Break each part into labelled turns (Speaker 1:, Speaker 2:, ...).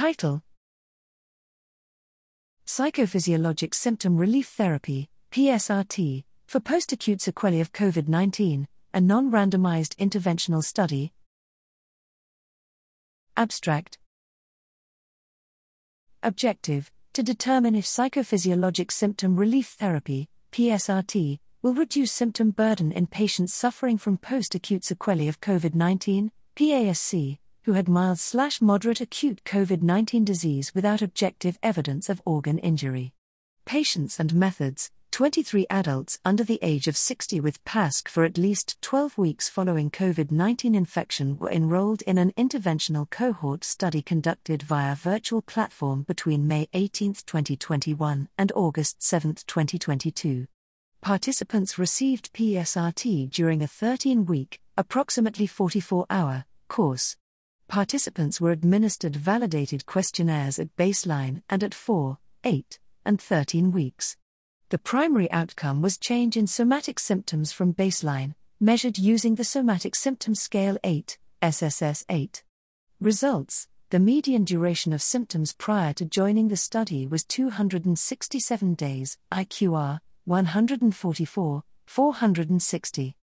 Speaker 1: Title? Psychophysiologic Symptom Relief Therapy, PSRT, for post acute sequelae of COVID 19, a non randomized interventional study. Abstract. Objective To determine if psychophysiologic symptom relief therapy, PSRT, will reduce symptom burden in patients suffering from post acute sequelae of COVID 19, PASC, who had mild slash moderate acute COVID 19 disease without objective evidence of organ injury. Patients and methods 23 adults under the age of 60 with PASC for at least 12 weeks following COVID 19 infection were enrolled in an interventional cohort study conducted via virtual platform between May 18, 2021 and August 7, 2022. Participants received PSRT during a 13 week, approximately 44 hour, course participants were administered validated questionnaires at baseline and at 4, 8, and 13 weeks. The primary outcome was change in somatic symptoms from baseline, measured using the Somatic Symptom Scale 8, SSS 8. Results The median duration of symptoms prior to joining the study was 267 days, IQR 144, 460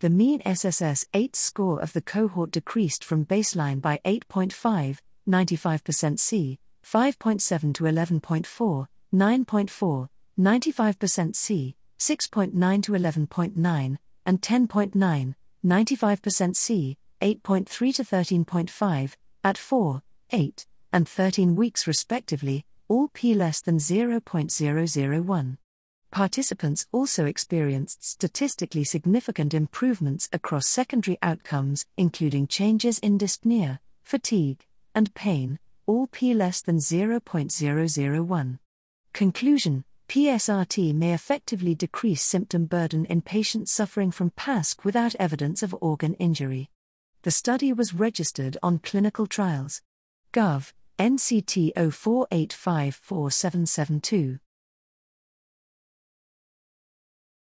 Speaker 1: the mean SSS 8 score of the cohort decreased from baseline by 8.5, 95% C, 5.7 to 11.4, 9.4, 95% C, 6.9 to 11.9, and 10.9, 95% C, 8.3 to 13.5, at 4, 8, and 13 weeks respectively, all p less than 0.001 participants also experienced statistically significant improvements across secondary outcomes, including changes in dyspnea, fatigue, and pain, all p less than 0.001. Conclusion PSRT may effectively decrease symptom burden in patients suffering from PASC without evidence of organ injury. The study was registered on clinical trials. Gov. NCT 04854772.